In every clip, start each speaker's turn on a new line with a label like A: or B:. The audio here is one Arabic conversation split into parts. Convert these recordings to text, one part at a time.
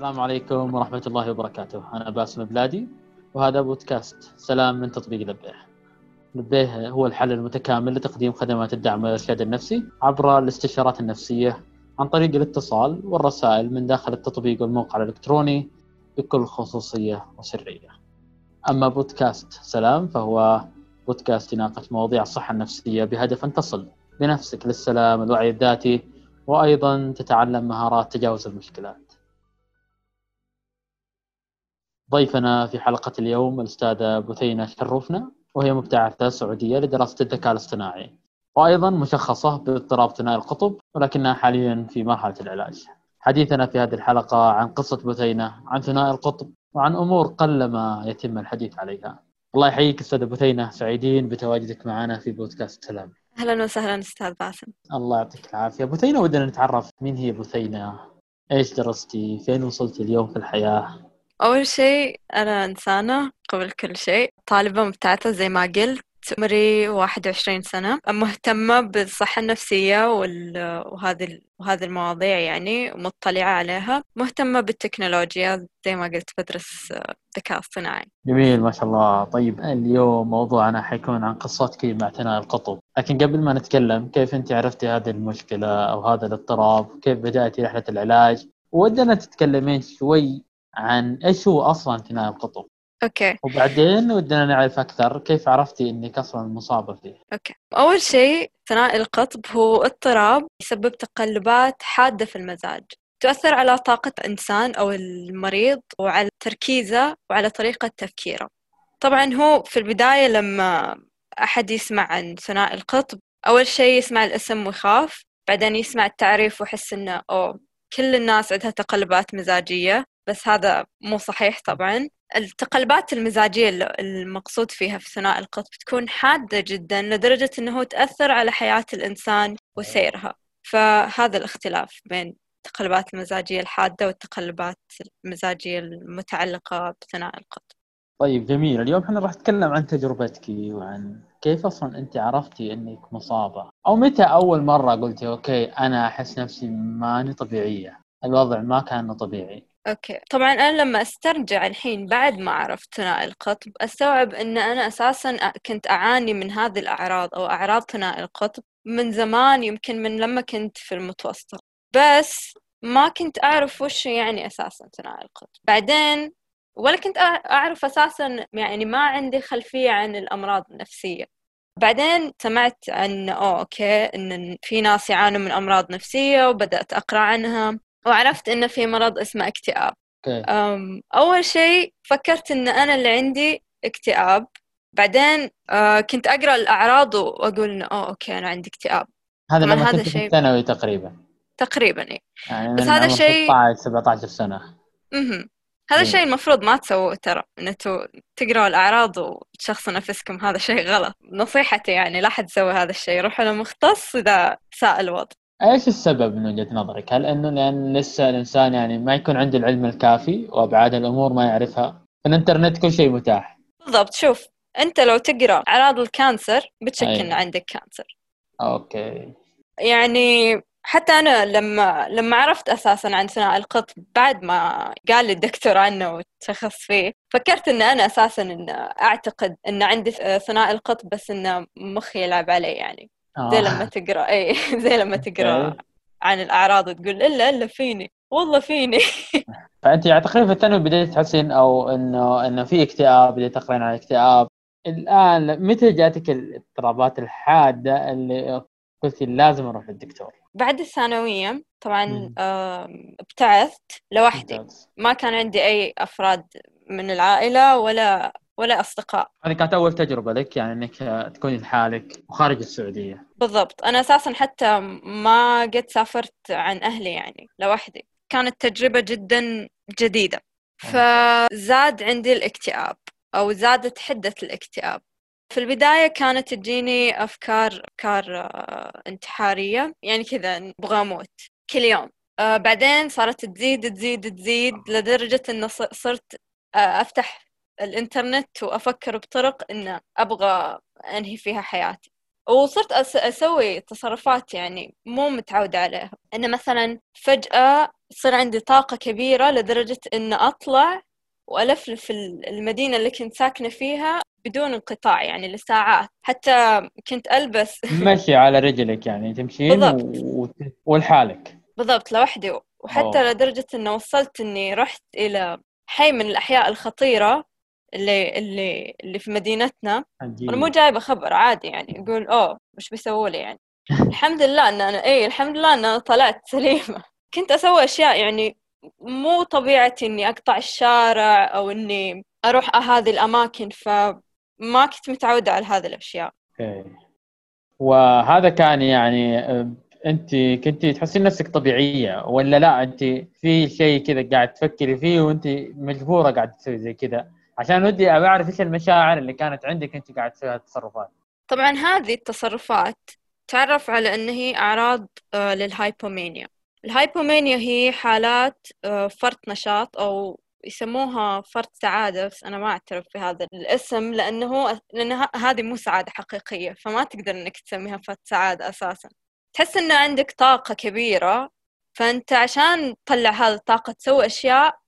A: السلام عليكم ورحمة الله وبركاته. أنا باسم بلادي وهذا بودكاست سلام من تطبيق لبيه لبيه هو الحل المتكامل لتقديم خدمات الدعم والإرشاد النفسي عبر الاستشارات النفسية عن طريق الاتصال والرسائل من داخل التطبيق والموقع الإلكتروني بكل خصوصية وسرية. أما بودكاست سلام فهو بودكاست يناقش مواضيع الصحة النفسية بهدف أن تصل بنفسك للسلام الوعي الذاتي وأيضا تتعلم مهارات تجاوز المشكلات. ضيفنا في حلقة اليوم الأستاذة بثينة شروفنا وهي مبتعثة سعودية لدراسة الذكاء الاصطناعي وأيضا مشخصة باضطراب ثنائي القطب ولكنها حاليا في مرحلة العلاج. حديثنا في هذه الحلقة عن قصة بثينة عن ثنائي القطب وعن أمور قلما يتم الحديث عليها. الله يحييك أستاذة بثينة سعيدين بتواجدك معنا في بودكاست سلام.
B: أهلا وسهلا أستاذ باسم.
A: الله يعطيك العافية. بثينة ودنا نتعرف. مين هي بثينة؟ إيش درستي؟ فين وصلتي اليوم في الحياة؟
B: أول شيء أنا إنسانة قبل كل شيء طالبة مبتعثة زي ما قلت عمري واحد وعشرين سنة. مهتمة بالصحة النفسية وهذه وهذه المواضيع يعني مطلعة عليها. مهتمة بالتكنولوجيا زي ما قلت بدرس ذكاء اصطناعي.
A: جميل ما شاء الله. طيب اليوم موضوعنا حيكون عن قصتك مع ثنائي القطب. لكن قبل ما نتكلم كيف أنت عرفتي هذه المشكلة أو هذا الاضطراب؟ كيف بدأتي رحلة العلاج؟ ودنا تتكلمين شوي عن إيش هو أصلا ثنائي القطب.
B: okay.
A: وبعدين ودنا نعرف أكثر كيف عرفتي إنك أصلا مصابة فيه.
B: okay. أول شيء ثنائي القطب هو اضطراب يسبب تقلبات حادة في المزاج. تؤثر على طاقة الإنسان أو المريض وعلى تركيزه وعلى طريقة تفكيره. طبعا هو في البداية لما أحد يسمع عن ثنائي القطب أول شيء يسمع الاسم ويخاف بعدين يسمع التعريف ويحس إنه أوه كل الناس عندها تقلبات مزاجية. بس هذا مو صحيح طبعا. التقلبات المزاجية المقصود فيها في ثنائي القطب تكون حادة جدا لدرجة أنه تأثر على حياة الإنسان وسيرها. فهذا الاختلاف بين التقلبات المزاجية الحادة والتقلبات المزاجية المتعلقة بثنائي القطب.
A: طيب جميل. اليوم إحنا راح نتكلم عن تجربتك وعن كيف أصلا أنت عرفتي إنك مصابة. أو متى أول مرة قلتي أوكي أنا أحس نفسي ماني طبيعية الوضع ما كان طبيعي.
B: okay. طبعا أنا لما أسترجع الحين بعد ما عرفت ثنائي القطب أستوعب إن أنا أساسا كنت أعاني من هذه الأعراض أو أعراض ثنائي القطب من زمان يمكن من لما كنت في المتوسط بس ما كنت أعرف وش يعني أساسا ثنائي القطب. بعدين ولا كنت أعرف أساسا يعني ما عندي خلفية عن الأمراض النفسية. بعدين سمعت عن oh okay إن في ناس يعانوا من أمراض نفسية وبدأت أقرأ عنها. وعرفت إنه في مرض اسمه اكتئاب.
A: okay.
B: أول شيء فكرت إن أنا اللي عندي اكتئاب. بعدين آه كنت أقرأ الأعراض وأقول إنه أوه أوكي أنا عندي اكتئاب.
A: هذا لما هذا كنت شيء... في ثانوي تقريبا.
B: تقريبا إيه
A: يعني بس هذا شيء 16 17 سنة.
B: أها هذا الشيء المفروض ما تسووه ترى ان تقرأوا الأعراض وتشخصوا نفسكم. هذا شيء غلط. نصيحتي يعني لا حد يسوي هذا الشيء. روحوا لمختص إذا ساء الوضع.
A: إيش السبب من وجهة نظرك؟ هل إنه لأن لسه الإنسان يعني ما يكون عنده العلم الكافي وأبعاد الأمور ما يعرفها؟ الإنترنت كل شيء متاح.
B: بالضبط شوف أنت لو تقرأ أعراض ال cancer بتشك أيوة. ان عندك cancer.
A: okay.
B: يعني حتى أنا لما لما عرفت أساسا عن ثنائي القطب بعد ما قال لي الدكتور عنه وتشخص فيه فكرت إن أنا أساسا إن أعتقد إن عندي ثنائي القطب بس إنه مخي يلعب علي يعني زي آه. لما تقرأ اي زي لما تقرأ عن الأعراض وتقول إلا إلا فيني والله فيني.
A: فأنت يعني تقريبا في الثانوي بديت تحسين أو إنه إنه في اكتئاب بديت تقرين عن الاكتئاب. الآن متى جاتك الاضطرابات الحادة اللي قلتي لازم أروح للدكتور؟
B: بعد الثانوية طبعا ابتعثت لوحدي. ما كان عندي أي أفراد من العائلة ولا ولا أصدقاء.
A: هذه كانت أول تجربة لك يعني إنك تكوني لحالك وخارج السعودية.
B: بالضبط. أنا أساسا حتى ما قد سافرت عن أهلي يعني لوحدي. كانت تجربة جدا جديدة. فزاد عندي الاكتئاب أو زادت حدة الاكتئاب. في البداية كانت تجيني أفكار أفكار آه، انتحارية. يعني كذا أبغى أموت كل يوم. آه، بعدين صارت تزيد تزيد تزيد لدرجة أن صرت آه، أفتح الإنترنت وأفكر بطرق أن أبغى أنهي فيها حياتي. وصرت أسوي تصرفات يعني مو متعودة عليها. أن مثلا فجأة تصير عندي طاقة كبيرة لدرجة إن أطلع وألفلف المدينة اللي كنت ساكنة فيها بدون انقطاع يعني لساعات. حتى كنت ألبس
A: مشي على رجلك يعني تمشين و... ولحالك.
B: بالضبط لوحدي. وحتى أوه. لدرجة إنه وصلت إني رحت إلى حي من الأحياء الخطيرة. اللي اللي اللي في مدينتنا. أنا مو جايبة خبر عادي يعني يقول أوه وش بيسووا لي يعني الحمد لله إن أنا إيه الحمد لله إن أنا طلعت سليمة كنت أسوي أشياء يعني مو طبيعتي إني أقطع الشارع أو إني أروح هذه الأماكن فما كنت متعودة على هذه الأشياء.
A: أوكي. وهذا كان يعني أنت كنتي تحسين نفسك طبيعية ولا لا أنت في شيء كذا قاعد تفكري فيه وأنت مجبورة قاعد تسوي زي كذا عشان ودي ابى أعرف إيش المشاعر اللي كانت عندك أنت قاعد تسوي هالتصرفات
B: طبعا هذه التصرفات تعرف على إن هي أعراض آه، لل hypomania ال hypomania هي حالات آه، فرط نشاط أو يسموها فرط سعادة بس أنا ما أعترف بهذا الاسم لأنه لأن هذه مو سعادة حقيقية فما تقدر إنك تسميها فرط سعادة أساسا. تحس إن عندك طاقة كبيرة فأنت عشان تطلع هذه الطاقة تسوي أشياء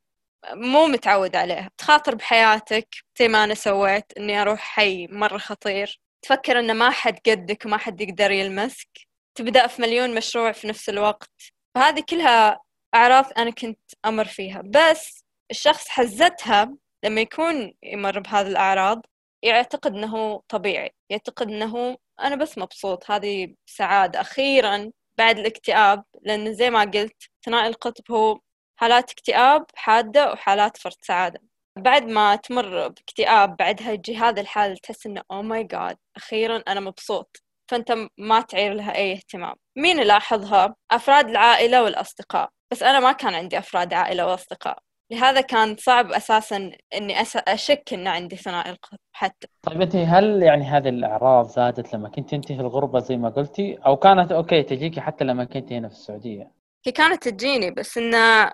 B: مو متعود عليها. تخاطر بحياتك زي ما أنا سويت إني أروح حي مرة خطير. تفكر إن ما حد قدك وما حد يقدر يلمسك. تبدأ في مليون مشروع في نفس الوقت. فهذه كلها أعراض أنا كنت أمر فيها. بس الشخص حزتها لما يكون يمر بهذه الأعراض يعتقد أنه طبيعي. يعتقد أنه أنا بس مبسوط. هذه سعادة. أخيرا بعد الاكتئاب لأن زي ما قلت ثنائي القطب هو حالات اكتئاب حادة وحالات فرط سعادة. بعد ما تمر باكتئاب بعدها يجي هذا الحال تحس إنه oh my god أخيرا أنا مبسوط. فأنت ما تعير لها أي اهتمام. مين يلاحظها؟ أفراد العائلة والأصدقاء. بس أنا ما كان عندي أفراد عائلة وأصدقاء. لهذا كان صعب أساسا إني أشك ان عندي ثنائي القطب حتى.
A: طيب انت هل يعني هذه الأعراض زادت لما كنت انت في الغربة زي ما قلتي؟ أو كانت okay تجيكي حتى لما كنت هنا في السعودية؟
B: هي كانت تجيني بس إنه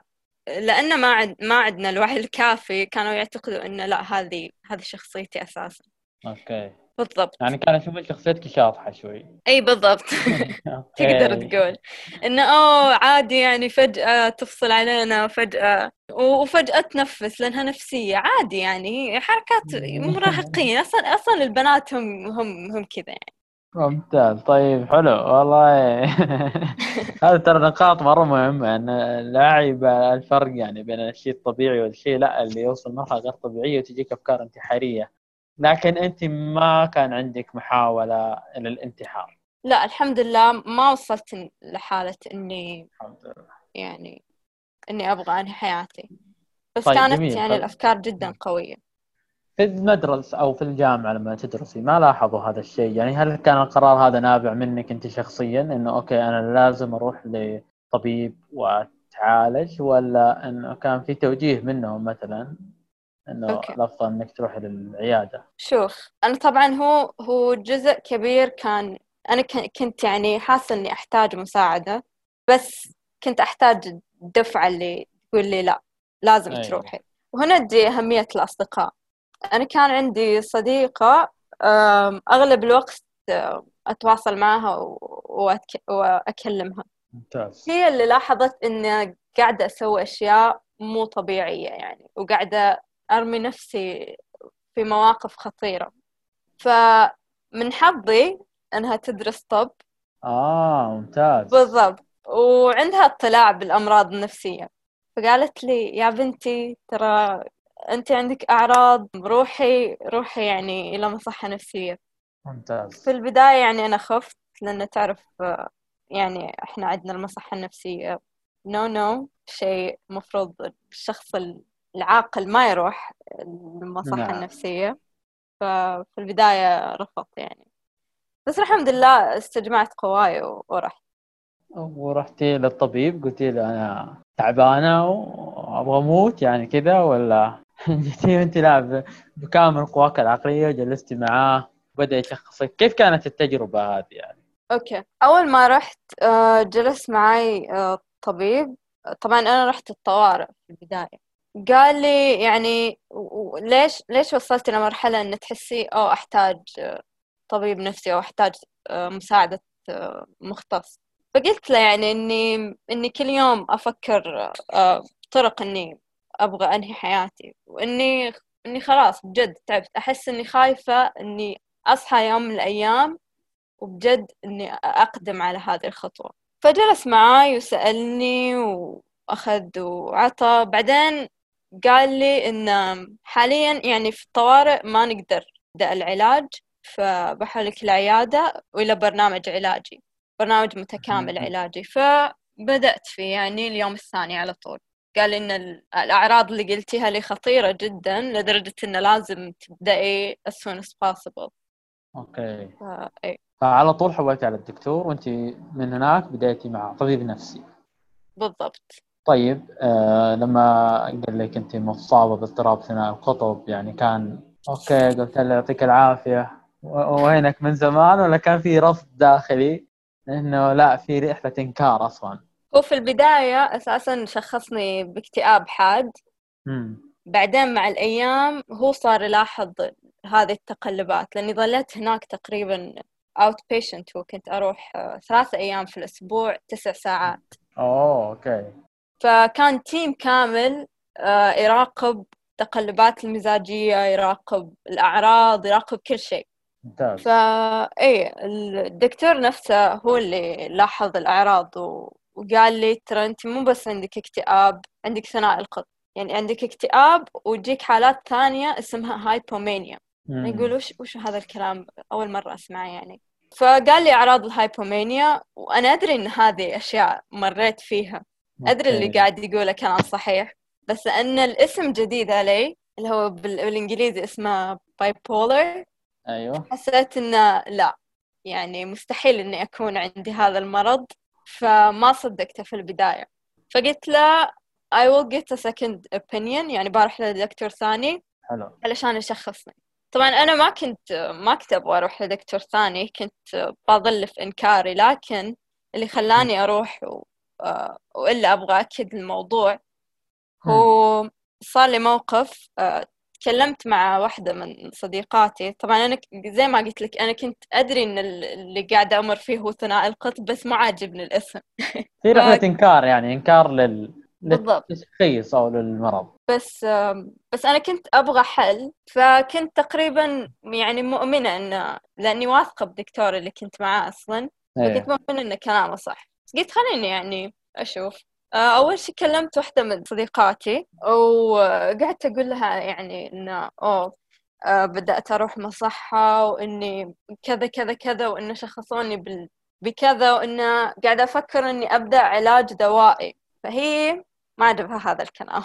B: لأن ما عد ما عندنا الوعي الكافي كانوا يعتقدوا إنه لا هذه هذه شخصيتي أساسا.
A: أوكي.
B: بالضبط.
A: يعني كان أشوف شخصيتك شاطحة شوي.
B: إي بالضبط. تقدر تقول. إنه أوه عادي يعني فجأة تفصل علينا فجأة وفجأة تنفس لأنها نفسية. عادي يعني حركات مراهقين. أصلا أصلا البنات هم هم هم كذا يعني.
A: ممتاز. طيب حلو. والله هذا ترى نقاط مرة مهمة. إن لاعي الفرق يعني بين الشيء الطبيعي والشيء لا اللي يوصل مرحلة غير طبيعية وتجيك أفكار انتحارية. لكن أنت ما كان عندك محاولة إلى الانتحار.
B: لا الحمد لله ما وصلت لحالة إني الحمد لله. يعني إني أبغى إنهي حياتي. بس طيب كانت جميل. يعني طيب. الأفكار جدا قوية.
A: في المدرسة أو في الجامعة لما تدرسي ما لاحظوا هذا الشيء يعني هل كان القرار هذا نابع منك أنت شخصيا إنه okay أنا لازم أروح لطبيب وأتعالج ولا إنه كان في توجيه منهم مثلا إنه okay. الأفضل إنك تروحي للعيادة
B: شوف أنا طبعا هو هو جزء كبير كان أنا كنت يعني حاسة إني أحتاج مساعدة بس كنت أحتاج الدفعة اللي تقول لي لا لازم أيوة. تروحي وهنا تجي أهمية الأصدقاء أنا كان عندي صديقة أغلب الوقت أتواصل معها وأكلمها.
A: ممتاز.
B: هي اللي لاحظت إني قاعدة أسوي أشياء مو طبيعية يعني وقاعدة أرمي نفسي في مواقف خطيرة. فمن حظي أنها تدرس طب.
A: آه ممتاز.
B: بالضبط. وعندها اطلاع بالأمراض النفسية. فقالت لي يا بنتي ترى أنت عندك أعراض روحي روحي يعني إلى مصحه نفسية.
A: ممتاز.
B: في البداية يعني أنا خفت لأن تعرف يعني إحنا عندنا المصحة النفسية نو no, نو no, شيء مفروض الشخص العاقل ما يروح المصحة نعم. النفسية. ففي البداية رفضت يعني. بس الحمد لله استجمعت قواي ورحت.
A: ورحتي للطبيب قلتي له أنا تعبانة وابغى أموت يعني كذا ولا؟ جيتي انت لا بكامل قواك العقلية وجلستي معاه بدا يشخصك. كيف كانت التجربة هذه يعني؟
B: أوكي. أول ما رحت آه، جلس معي آه، طبيب. طبعا أنا رحت الطوارئ في البداية. قال لي يعني ليش ليش وصلت إلى مرحله إن تحسي أو أحتاج آه، طبيب نفسي أو أحتاج مساعدة مختص. فقلت له يعني إني إني كل يوم أفكر آه، طرق إني أبغى أنهي حياتي. وإني إني خلاص بجد تعبت. أحس إني خايفة إني أصحى يوم من الأيام وبجد إني أقدم على هذه الخطوة. فجلس معاي وسألني وأخذ وعطى. بعدين قال لي إن حاليا يعني في الطوارئ ما نقدر نبدأ العلاج فبحولك العيادة وإلى برنامج علاجي برنامج متكامل علاجي. فبدأت فيه يعني اليوم الثاني على طول. قال إن الأعراض اللي قلتيها لي خطيرة جدا لدرجة إنه لازم تبدأي as soon as possible.
A: أوكي.
B: فأي
A: فعلى طول حولتي على الدكتور وأنت من هناك بديتي مع طبيب نفسي.
B: بالضبط.
A: طيب آه لما قال لك أنت مصابة باضطراب ثنائي القطب يعني كان أوكي قلت له يعطيك العافية. وينك من زمان؟ ولا كان في رفض داخلي؟ إنه لا في رحلة إنكار أصلا
B: هو في البداية أساسا شخصني باكتئاب حاد. بعدين مع الأيام هو صار يلاحظ هذه التقلبات لأني ظليت هناك تقريبا outpatient وكنت أروح ثلاثة أيام في الأسبوع تسع ساعات.
A: oh okay.
B: فكان team كامل آه، يراقب التقلبات المزاجية يراقب الأعراض يراقب كل شيء.
A: ممتاز.
B: فا إيه الدكتور نفسه هو اللي لاحظ الأعراض و... وقال لي ترى أنت مو بس عندك اكتئاب عندك ثنائي القطب يعني عندك اكتئاب وتجيك حالات ثانية اسمها
A: hypomania.
B: يقول وش وش هذا الكلام؟ أول مرة أسمعه يعني. فقال لي أعراض ال hypomania وأنا أدري إن هذه أشياء مريت فيها. أدري اللي. قاعد يقوله كلام صحيح. بس أن الاسم جديد علي اللي هو بال- بالإنجليزي اسمه bipolar
A: أيوه.
B: حسيت إنه لا. يعني مستحيل إني أكون عندي هذا المرض. فما صدقته في البداية. فقلت له I will get a second opinion. يعني بروح لدكتور ثاني
A: حلو.
B: علشان يشخصني. طبعا أنا ما كنت ما كنت أبغى أروح لدكتور ثاني. كنت بظل في إنكاري. لكن اللي خلاني أروح و... آه، وإلا أبغى أكد الموضوع هو صار لي موقف آه، تكلمت مع واحدة من صديقاتي. طبعا أنا زي ما قلت لك أنا كنت أدري إن ال- اللي قاعدة أمر فيه هو ثنائي القطب بس ما عاجبني الاسم.
A: في رحلة
B: ف-
A: إنكار يعني إنكار لل. للتشخيص أو للمرض.
B: بس بس أنا كنت أبغى حل فكنت تقريبا يعني مؤمنة إنه لأني واثقة بدكتور اللي كنت معاه أصلا
A: إيه.
B: فكنت مؤمنة إن كلامه صح. قلت خليني يعني أشوف. آه، أول شي كلمت واحدة من صديقاتي وقعدت أقول لها يعني إنه أوه آه، بدأت أروح مصحة وإني كذا كذا كذا وإنه شخصوني بال... بكذا وإنه قاعدة أفكر إني أبدأ علاج دوائي. فهي ما عجبها هذا الكلام.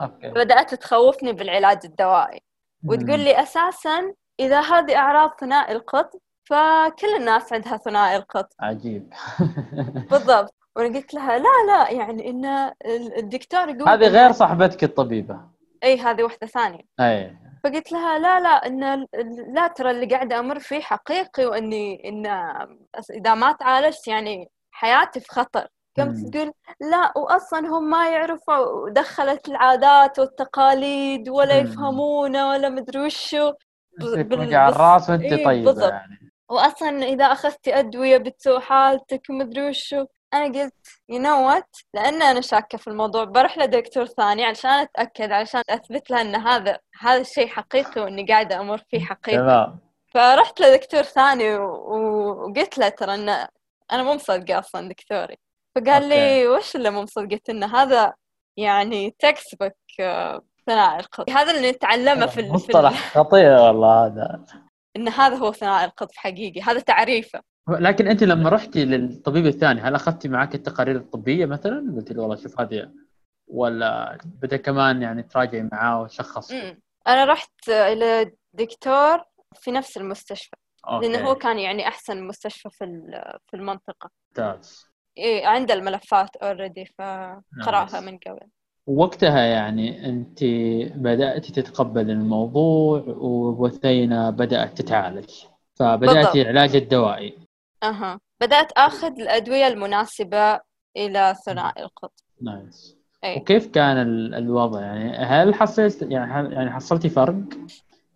A: okay.
B: بدأت تخوفني بالعلاج الدوائي. وتقول. لي أساسا إذا هذه أعراض ثنائي القطب فكل الناس عندها ثنائي القطب.
A: عجيب.
B: بالضبط. وأنا قلت لها لا لا يعني إن ال- الدكتور يقول
A: هذه غير صاحبتك الطبيبة.
B: إي هذه واحدة ثانية.
A: إي.
B: فقلت لها لا لا إن لا ترى اللي قاعدة أمر فيه حقيقي وإني إن إذا ما تعالجت يعني حياتي في خطر. قامت
A: مم.
B: تقول لا واصلا هم ما يعرفوا. ودخلت العادات والتقاليد ولا
A: مم.
B: يفهمونه ولا مدري وشو. بال- بس- الرأس
A: وأنت
B: طيبة.
A: يعني.
B: واصلا إذا أخذتي أدوية بتسوء حالتك ومدري وشو. أنا قلت you know what لأن أنا شاكة في الموضوع بروح لدكتور ثاني علشان أتأكد علشان أثبت له إن هذا هذا الشيء حقيقي وإني قاعدة أمر فيه حقيقي.
A: تمام.
B: فرحت لدكتور ثاني وقلت له ترى إن أنا مو مصدقة أصلا دكتوري. فقال لي وش اللي مو مصدقة؟ إن هذا يعني textbook ثنائي القطب. هذا اللي نتعلمه في
A: مصطلح خطير والله هذا.
B: إن هذا هو ثنائي القطب حقيقي. هذا تعريفه.
A: لكن أنت لما رحتي للطبيب الثاني هل اخذتي معك التقارير الطبية مثلا؟ قلت له والله شوف هذه ولا بدأ كمان يعني تراجعي معاه وشخص.
B: أنا رحت إلى دكتور في نفس المستشفى لأنه هو
A: okay
B: كان يعني أحسن مستشفى في في المنطقة
A: ممتاز
B: إيه عنده الملفات already
A: فقرأها.
B: من قبل
A: وقتها يعني أنت بداتي تتقبل الموضوع وبثينه بدأت تتعالج
B: بالضبط.
A: العلاج الدوائي
B: أها. بدأت آخذ الأدوية المناسبة إلى ثنائي القطب.
A: nice.
B: أي
A: وكيف كان ال- الوضع؟ يعني هل حسيت يعني يعني حصلتي فرق؟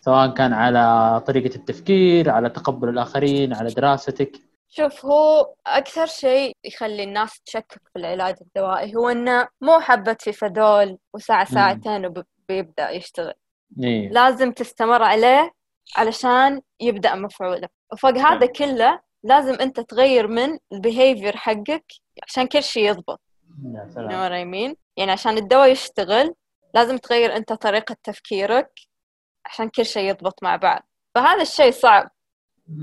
A: سواء كان على طريقة التفكير على تقبل الآخرين على دراستك؟
B: شوف هو أكثر شيء يخلي الناس تشكك في العلاج الدوائي هو إنه مو حبة بنادول وساعة ساعتين وبيبدأ يشتغل.
A: إيه.
B: لازم تستمر عليه علشان يبدأ مفعوله. وفوق هذا كله لازم أنت تغير من ال behavior حقك عشان كل شيء يضبط.
A: يا
B: you
A: سلام.
B: know what I mean? يعني عشان الدواء يشتغل لازم تغير أنت طريقة تفكيرك عشان كل شيء يضبط مع بعض. فهذا الشيء صعب.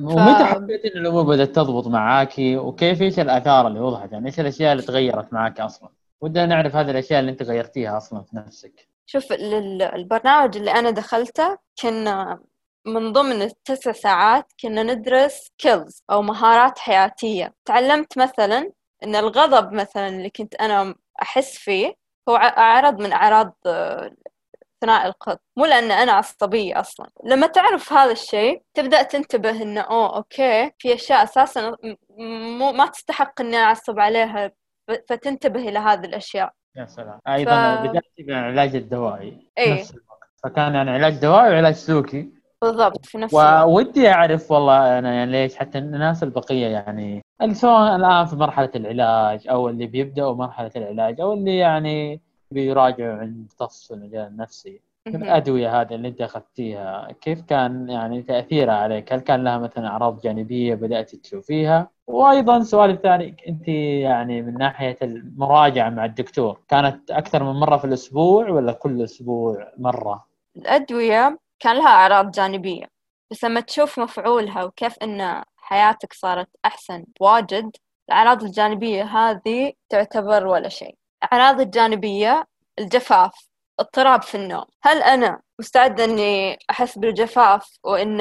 A: ومتى حسيت ان الأمور بدأت تضبط معاكي وكيف إيش الآثار اللي وضحت؟ يعني إيش الأشياء اللي تغيرت معاك أصلا؟ ودنا نعرف هذه الأشياء اللي أنت غيرتيها أصلا في نفسك.
B: شوف ال- البرنامج اللي أنا دخلته كنا من ضمن التسع ساعات كنا ندرس كيلز أو مهارات حياتية. تعلمت مثلا إن الغضب مثلا اللي كنت أنا أحس فيه هو أعراض من أعراض ثنائي القطب مو لأن أنا عصبية أصلا. لما تعرف هذا الشيء تبدأ تنتبه إنه أوه أوكي في أشياء أساسا مو ما تستحق إني أعصب عليها فتنتبه إلى هذه الأشياء.
A: يا سلام. أيضا
B: ف-
A: بداتي بالعلاج الدوائي. في
B: إيه.
A: نفس الوقت. فكان يعني علاج دوائي وعلاج سلوكي.
B: بالضبط في نفس
A: وودي أعرف والله أنا يعني ليش حتى الناس البقية يعني اللي سواء الآن في مرحلة العلاج أو اللي بيبدأوا مرحلة العلاج أو اللي يعني بيراجعوا عند مختص في المجال النفسي. الأدوية هذه اللي أنت أخذتيها كيف كان يعني تأثيرها عليك؟ هل كان لها مثلا أعراض جانبية بدات تشوفيها؟ وأيضا السؤال الثاني أنت يعني من ناحية المراجعة مع الدكتور كانت أكثر من مرة في الأسبوع ولا كل أسبوع مرة؟
B: الأدوية كان لها أعراض جانبية بس لما تشوف مفعولها وكيف إن حياتك صارت أحسن واجد الأعراض الجانبية هذه تعتبر ولا شيء. الأعراض الجانبية الجفاف اضطراب في النوم. هل أنا مستعدة إني أحس بالجفاف وإن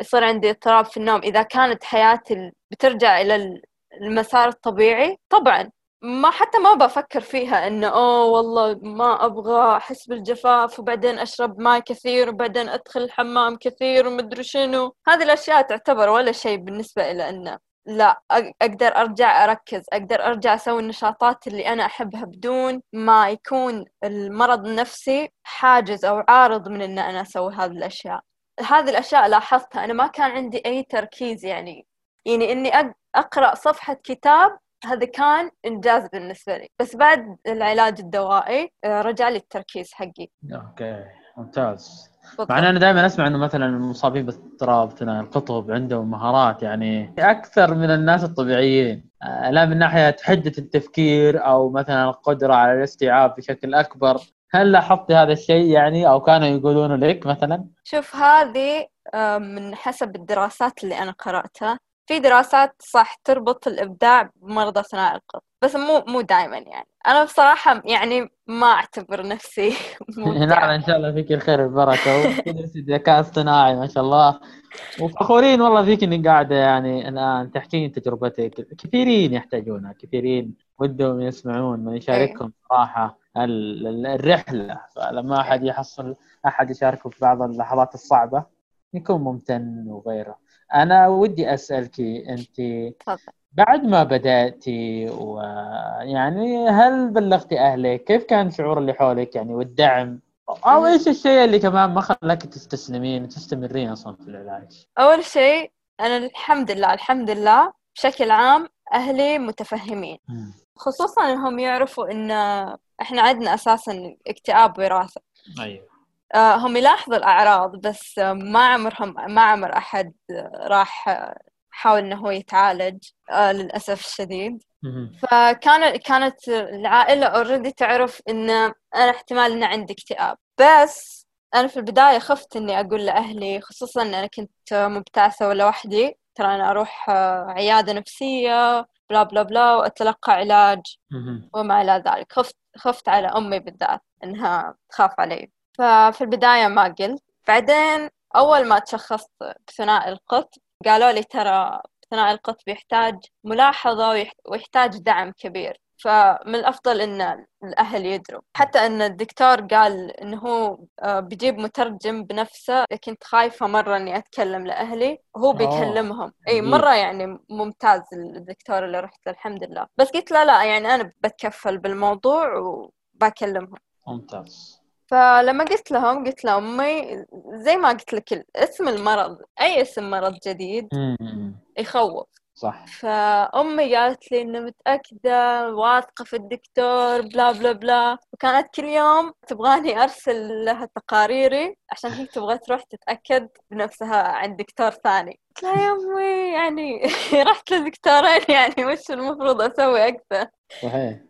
B: يصير عندي اضطراب في النوم إذا كانت حياتي بترجع إلى المسار الطبيعي؟ طبعا. ما حتى ما بفكر فيها إنه أوه والله ما أبغى أحس بالجفاف وبعدين أشرب ماء كثير وبعدين أدخل الحمام كثير ومدري شنو. هذه الأشياء تعتبر ولا شيء بالنسبة إلى إنه لا أقدر أرجع أركز أقدر أرجع أسوي النشاطات اللي أنا أحبها بدون ما يكون المرض النفسي حاجز أو عارض من ان أنا أسوي هذه الأشياء. هذه الأشياء لاحظتها أنا ما كان عندي أي تركيز يعني. يعني إني أقرأ صفحة كتاب هذا كان إنجاز بالنسبة لي. بس بعد العلاج الدوائي آه، رجع لي التركيز حقي.
A: أوكي. ممتاز. مع إن أنا دائما أسمع إنه مثلا المصابين باضطراب ثنائي القطب عندهم مهارات يعني أكثر من الناس الطبيعيين. آه، لا من ناحية حدة التفكير أو مثلا القدرة على الاستيعاب بشكل أكبر. هل لاحظتي هذا الشيء يعني؟ أو كانوا يقولونه لك مثلا؟
B: شوف هذه آه، من حسب الدراسات اللي أنا قرأتها. في دراسات صح تربط الإبداع بمرضى ثنائي القطب بس مو مو دائما يعني. أنا بصراحة يعني ما أعتبر نفسي
A: لا
B: مبدعة
A: إن شاء الله فيك الخير والبركة. وتدرسي ذكاء اصطناعي ما شاء الله. وفخورين والله فيك إنك قاعدة يعني الآن تحكين تجربتك. كثيرين يحتاجونها كثيرين ودهم يسمعون من يشاركهم صراحة ال- ال- الرحلة. فلما أحد يحصل أحد يشاركه في بعض اللحظات الصعبة يكون ممتن وغيره. أنا ودي أسألك أنت
B: تفضل.
A: بعد ما بدأتي ويعني هل بلغتي أهلك؟ كيف كان شعور اللي حولك؟ يعني والدعم؟ أو إيش الشيء اللي كمان ما خلاك تستسلمين وتستمرين أصلا في العلاج؟
B: أول شيء أنا الحمد لله الحمد لله بشكل عام أهلي متفهمين. خصوصا إنهم يعرفوا إن إحنا عندنا أساسا اكتئاب وراثة.
A: أيوه.
B: آه، هم يلاحظوا الأعراض بس آه، ما عمرهم ما عمر أحد آه، راح آه، حاول إنه هو يتعالج آه، للأسف الشديد. فكان كانت العائلة اوريدي تعرف إن أنا احتمال إن عندي اكتئاب. بس أنا في البداية خفت إني أقول لأهلي خصوصا إن أنا كنت مبتعثة لوحدي ترى أنا أروح آه، عيادة نفسية بلا بلا بلا وأتلقى علاج وما إلى ذلك. خفت خفت على أمي بالذات إنها تخاف علي. ففي البداية ما قلت بعدين أول ما تشخصت بثنائي القطب قالوا لي ترى ثنائي القطب يحتاج ملاحظة ويح- ويحتاج دعم كبير. فمن الأفضل إن الأهل يدروا. حتى إن الدكتور قال إنه هو آه، بيجيب مترجم بنفسه كنت خايفة مرة إني أتكلم لأهلي وهو
A: أوه،
B: بيكلمهم.
A: جميل.
B: مرة يعني ممتاز الدكتور اللي رحت له الحمد لله. بس قلت لا لا يعني أنا بتكفل بالموضوع وبكلمهم.
A: ممتاز.
B: فلما قلت لهم قلت لأمي زي ما قلت لك اسم المرض أي اسم مرض جديد يخوف.
A: صح.
B: فأمي قالت لي إنه متأكدة واثقة في الدكتور بلا بلا بلا. وكانت كل يوم تبغاني أرسل لها تقاريري عشان هي تبغى تروح تتأكد بنفسها عند دكتور ثاني. قلت لها يا أمي يعني رحت لدكتورين يعني وش المفروض أسوي أكثر؟
A: صحيح.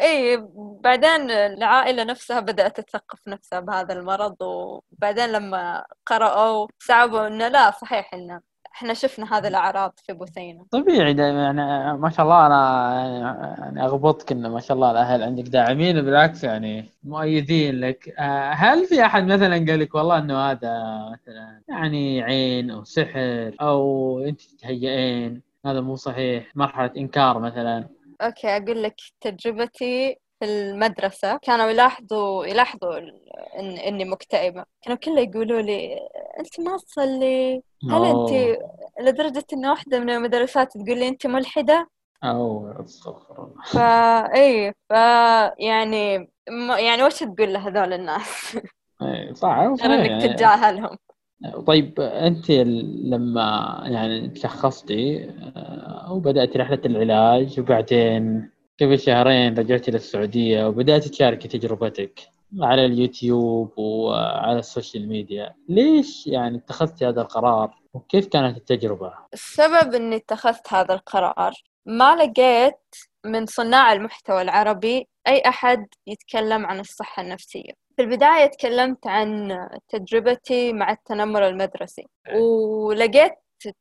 B: إي بعدين العائلة نفسها بدأت تثقف نفسها بهذا المرض وبعدين لما قرأوا صعبوا إنه لا صحيح إنه إحنا شفنا هذه الأعراض في بثينة
A: طبيعي دا يعني ما شاء الله أنا يعني أغبطك إنه ما شاء الله الأهل عندك داعمين بالعكس يعني مؤيدين لك. آه، هل في أحد مثلا قال لك والله إنه هذا مثلا يعني عين أو سحر أو أنت تتهيئين هذا مو صحيح مرحلة إنكار مثلا؟
B: okay أقول لك تجربتي في المدرسة. كانوا يلاحظوا يلاحظوا إن إني مكتئبة. كانوا كله يقولوا لي أنت ما تصلي. هل أنت لدرجة إن واحدة من المدرسات تقول لي أنت ملحدة؟
A: أوه أستغفر الله.
B: فا إيه فا يعني يعني وش تقول لهذول الناس؟
A: إيه غير
B: إنك
A: يعني.
B: تتجاهلهم.
A: طيب أنت لما يعني تشخصتي آه، وبدأت رحلة العلاج وبعدين قبل شهرين رجعتي للسعوديه وبدأت تشاركي تجربتك على اليوتيوب وعلى ال social media ليش يعني اتخذتي هذا القرار؟ وكيف كانت التجربة؟
B: السبب إني اتخذت هذا القرار ما لقيت من صناع المحتوى العربي أي أحد يتكلم عن الصحة النفسية. في البداية تكلمت عن تجربتي مع التنمر المدرسي ولقيت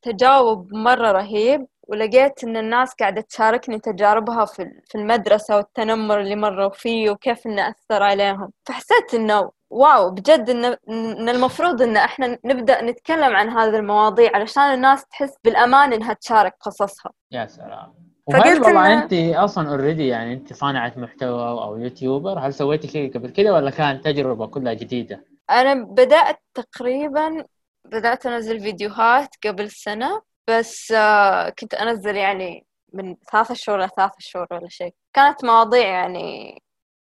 B: تجاوب مرة رهيب ولقيت إن الناس قاعدة تشاركني تجاربها في المدرسة والتنمر اللي مروا فيه وكيف إنه أثر عليهم. فحسيت إنه wow بجد إن, إن المفروض إن إحنا نبدأ نتكلم عن هذه المواضيع علشان الناس تحس بالأمان إنها تشارك قصصها.
A: يا سلام. وهل والله انت أصلا already يعني انت صانعة محتوى أو YouTuber هل سويتي شيء قبل كذا ولا كانت تجربة كلها جديدة؟
B: أنا بدأت تقريبا بدأت أنزل فيديوهات قبل سنة بس آه، كنت أنزل يعني من ثلاثة شهور لثلاثة شهور ولا شيء. كانت مواضيع يعني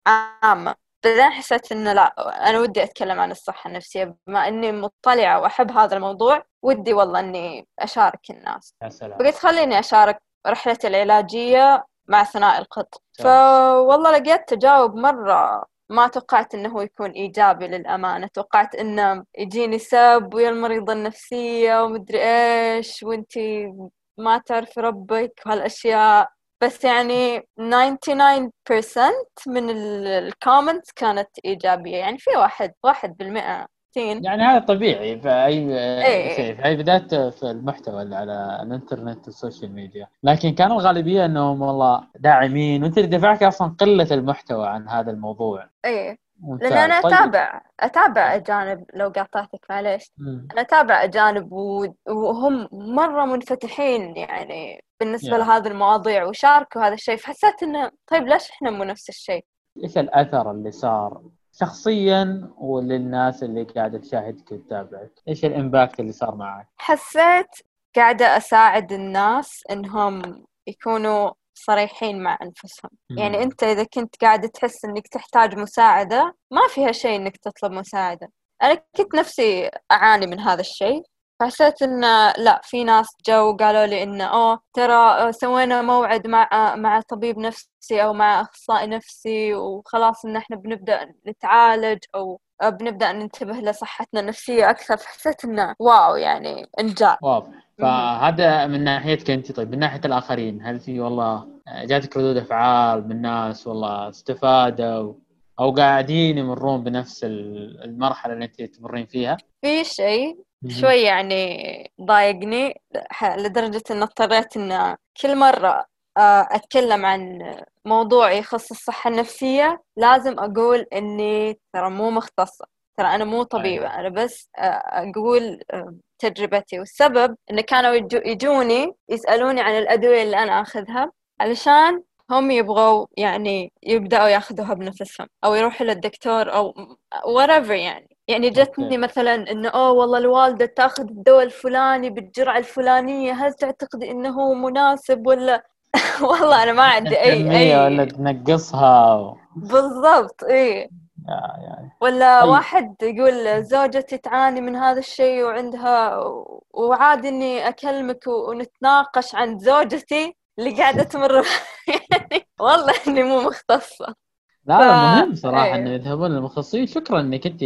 B: عامة بعدين حسيت إنه لا أنا ودي أتكلم عن الصحة النفسية بما إني مطلعة وأحب هذا الموضوع ودي والله إني أشارك الناس.
A: يا سلام.
B: بقيت خليني أشارك رحلتي العلاجية مع ثناء القط فوالله لقيت تجاوب مرة ما توقعت إنه يكون إيجابي للأمانة. توقعت إنه يجيني سب ويا المريضة النفسية ومدري إيش وإنتي ما تعرفي ربك وهالأشياء. بس يعني 99% من ال comments كانت إيجابية. يعني في واحد واحد بالمئة
A: ستين يعني هذا طبيعي في اي. شيء في اي بدايات في المحتوى اللي على الإنترنت وال social media لكن كان الغالبية إنهم والله داعمين وأنت اللي دفعك أصلا قلة المحتوى عن هذا الموضوع
B: إيه لأن أنا طيب. أتابع أتابع أجانب لو قاطعتك معليش أنا أتابع أجانب وهم مرة منفتحين يعني بالنسبة yeah. لهذه المواضيع وشاركوا هذا الشيء فحسيت إنه طيب ليش إحنا مو نفس الشيء؟
A: إيش الأثر اللي صار شخصيا وللناس اللي قاعدة تشاهدك وتتابعك إيش الإمباكت اللي صار معك؟
B: حسيت قاعدة أساعد الناس إنهم يكونوا صريحين مع أنفسهم. مم. يعني أنت إذا كنت قاعدة تحس إنك تحتاج مساعدة ما فيها شيء إنك تطلب مساعدة. أنا كنت نفسي أعاني من هذا الشيء. فحسيت انه لا في ناس جو قالوا لي انه أوه ترى سوينا موعد مع مع طبيب نفسي أو مع أخصائي نفسي وخلاص إن إحنا بنبدأ نتعالج أو بنبدأ ننتبه لصحتنا النفسية أكثر فحسيت انه واو يعني إنجاز.
A: واضح فهذا من ناحيتك أنت طيب من ناحية الآخرين هل في والله جاتك ردود أفعال من ناس والله استفادوا أو قاعدين يمرون بنفس المرحلة اللي أنت تمرين فيها؟
B: في شيء شوي يعني ضايقني لدرجة إن اضطريت إن كل مرة آه، أتكلم عن موضوع يخص الصحة النفسية لازم أقول إني ترى مو مختصة. ترى أنا مو طبيبة. أنا بس آه، أقول آه، تجربتي. والسبب إن كانوا يجوني يسألوني عن الأدوية اللي أنا أخذها علشان هم يبغوا يعني يبدأوا ياخذوها بنفسهم أو يروحوا للدكتور أو whatever يعني. يعني جتني مثلا إنه أوه والله الوالدة تأخذ الدواء الفلاني بالجرعة الفلانية هل تعتقدي إنه مناسب ولا والله أنا ما عندي أي أي
A: ولا تنقصها؟
B: بالضبط إي.
A: يعني
B: ولا
A: طيب.
B: واحد يقول زوجتي تعاني من هذا الشيء وعندها وعادي إني أكلمك ونتناقش عن زوجتي اللي قاعدة تمر يعني والله إني مو مختصة.
A: لا
B: ف-
A: مهم صراحة
B: إيه.
A: إنه يذهبون للمختصين شكرا إنك أنت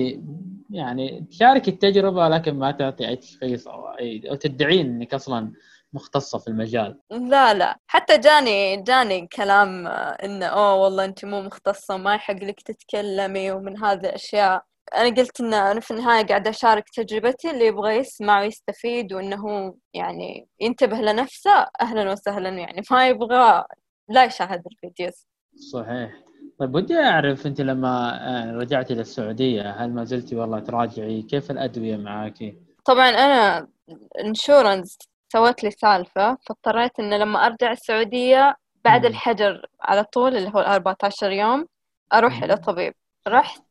A: يعني تشارك التجربة لكن ما تعطي أي تشخيص أو أي أو تدعين إنك أصلا مختصة في المجال.
B: لا لا. حتى جاني جاني كلام إنه أوه والله أنت مو مختصة ما يحق لك تتكلمي ومن هذه الأشياء. أنا قلت ان أنا في النهاية قاعدة أشارك تجربتي اللي يبغى يسمع ويستفيد وإنه هو يعني ينتبه لنفسه أهلا وسهلا يعني. ما يبغى لا يشاهد ال videos.
A: صحيح. طيب ودي أعرف أنت لما آه، رجعتي للسعودية هل ما زلتي والله تراجعي كيف الأدوية معاكي؟
B: طبعا أنا insurance سوت لي سالفة فاضطريت إن لما أرجع السعودية بعد
A: مم.
B: الحجر على طول اللي هو ال 14 يوم
A: أروح.
B: إلى طبيب رحت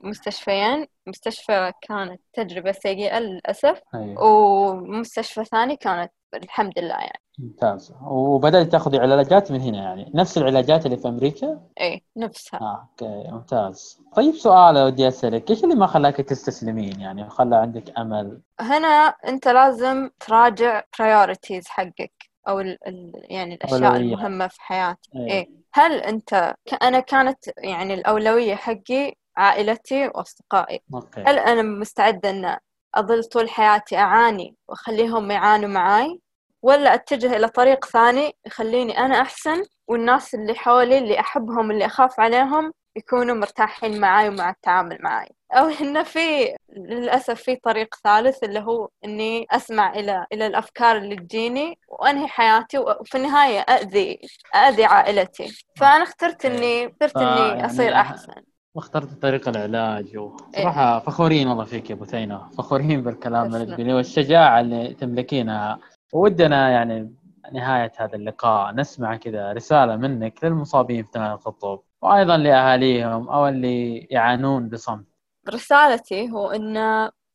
B: مستشفيين مستشفى كانت تجربة سيئة للأسف
A: أيوة.
B: ومستشفى ثاني كانت الحمد لله يعني
A: ممتاز. وبدأت تاخذي علاجات من هنا يعني. نفس العلاجات اللي في أمريكا؟
B: إيه نفسها.
A: آه أوكي ممتاز. طيب سؤال ودي أسألك. إيش اللي ما خلاك تستسلمين يعني؟ خلى عندك أمل.
B: هنا أنت لازم تراجع priorities حقك أو ال ال يعني الأشياء
A: أولويات.
B: المهمة في حياتك. إيه. هل أنت أنا كانت يعني الأولوية حقي عائلتي وأصدقائي.
A: أوكي.
B: هل أنا مستعدة أن أظل طول حياتي أعاني وأخليهم يعانوا معاي؟ ولا أتجه إلى طريق ثاني يخليني أنا أحسن والناس اللي حولي اللي أحبهم اللي أخاف عليهم يكونوا مرتاحين معاي ومع التعامل معاي. أو إنه في للأسف في طريق ثالث اللي هو إني أسمع إلى إلى الأفكار اللي تجيني وأنهي حياتي وفي النهاية أذي أذي عائلتي. فأنا اخترت إني اخترت إني أصير أحسن.
A: واخترت طريق العلاج. وصراحة فخورين والله فيك يا أبو ثينة. فخورين بالكلام اللي والشجاعة اللي تملكينها. ودنا يعني نهاية هذا اللقاء. نسمع كذا رسالة منك للمصابين في تنال الخطوب وأيضا لأهاليهم أو اللي يعانون بصمت.
B: رسالتي هو إن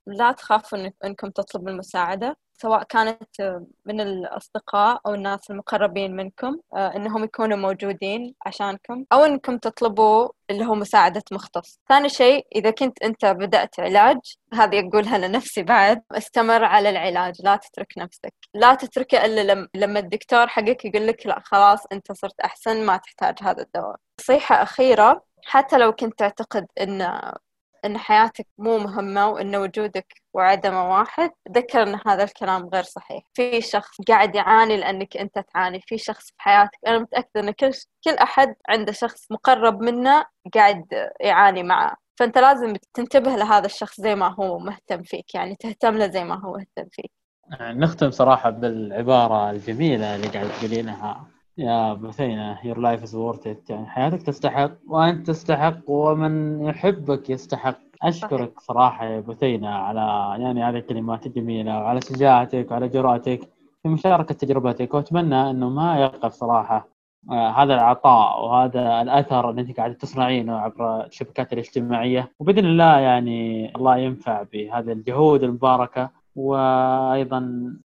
B: لا تخافوا إن- إنكم تطلبوا المساعدة. سواء كانت من الأصدقاء أو الناس المقربين منكم آه، إنهم يكونوا موجودين عشانكم أو إنكم تطلبوا اللي هو مساعدة مختص. ثاني شيء إذا كنت أنت بدأت علاج هذه أقولها لنفسي بعد استمر على العلاج لا تترك نفسك. لا تتركه إلا لم- لما الدكتور حقك يقول لك لا خلاص أنت صرت أحسن ما تحتاج هذا الدواء. نصيحة أخيرة حتى لو كنت تعتقد أن إن حياتك مو مهمة وإن وجودك وعدمه واحد تذكر إن هذا الكلام غير صحيح. في شخص قاعد يعاني لأنك أنت تعاني في شخص في حياتك. أنا متأكدة إن كل كل أحد عنده شخص مقرب منه قاعد يعاني معه. فأنت لازم تنتبه لهذا الشخص زي ما هو مهتم فيك يعني تهتم له زي ما هو مهتم فيك.
A: نختم صراحة بالعبارة الجميلة اللي قاعد تقولينها. يا بثينة your life is worth it. يعني حياتك تستحق وأنت تستحق ومن يحبك يستحق. أشكرك صراحة يا بثينة على يعني على الكلمات الجميلة وعلى شجاعتك وعلى جرأتك في مشاركة تجربتك. وأتمنى أنه ما يقف صراحة آه، هذا العطاء وهذا الأثر اللي أنت قاعدة تصنعينه عبر الشبكات الاجتماعية. وبإذن الله يعني الله ينفع بهذه الجهود المباركة. وأيضا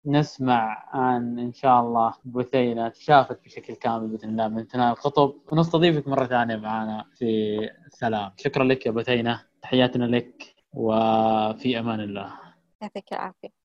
A: نسمع عن إن شاء الله بثينه تشافت بشكل كامل بإذن الله من تنال الخطب. ونستضيفك مرة ثانية معنا في سلام شكرا لك يا بثينه تحياتنا لك. وفي أمان الله.
B: يعطيك العافية.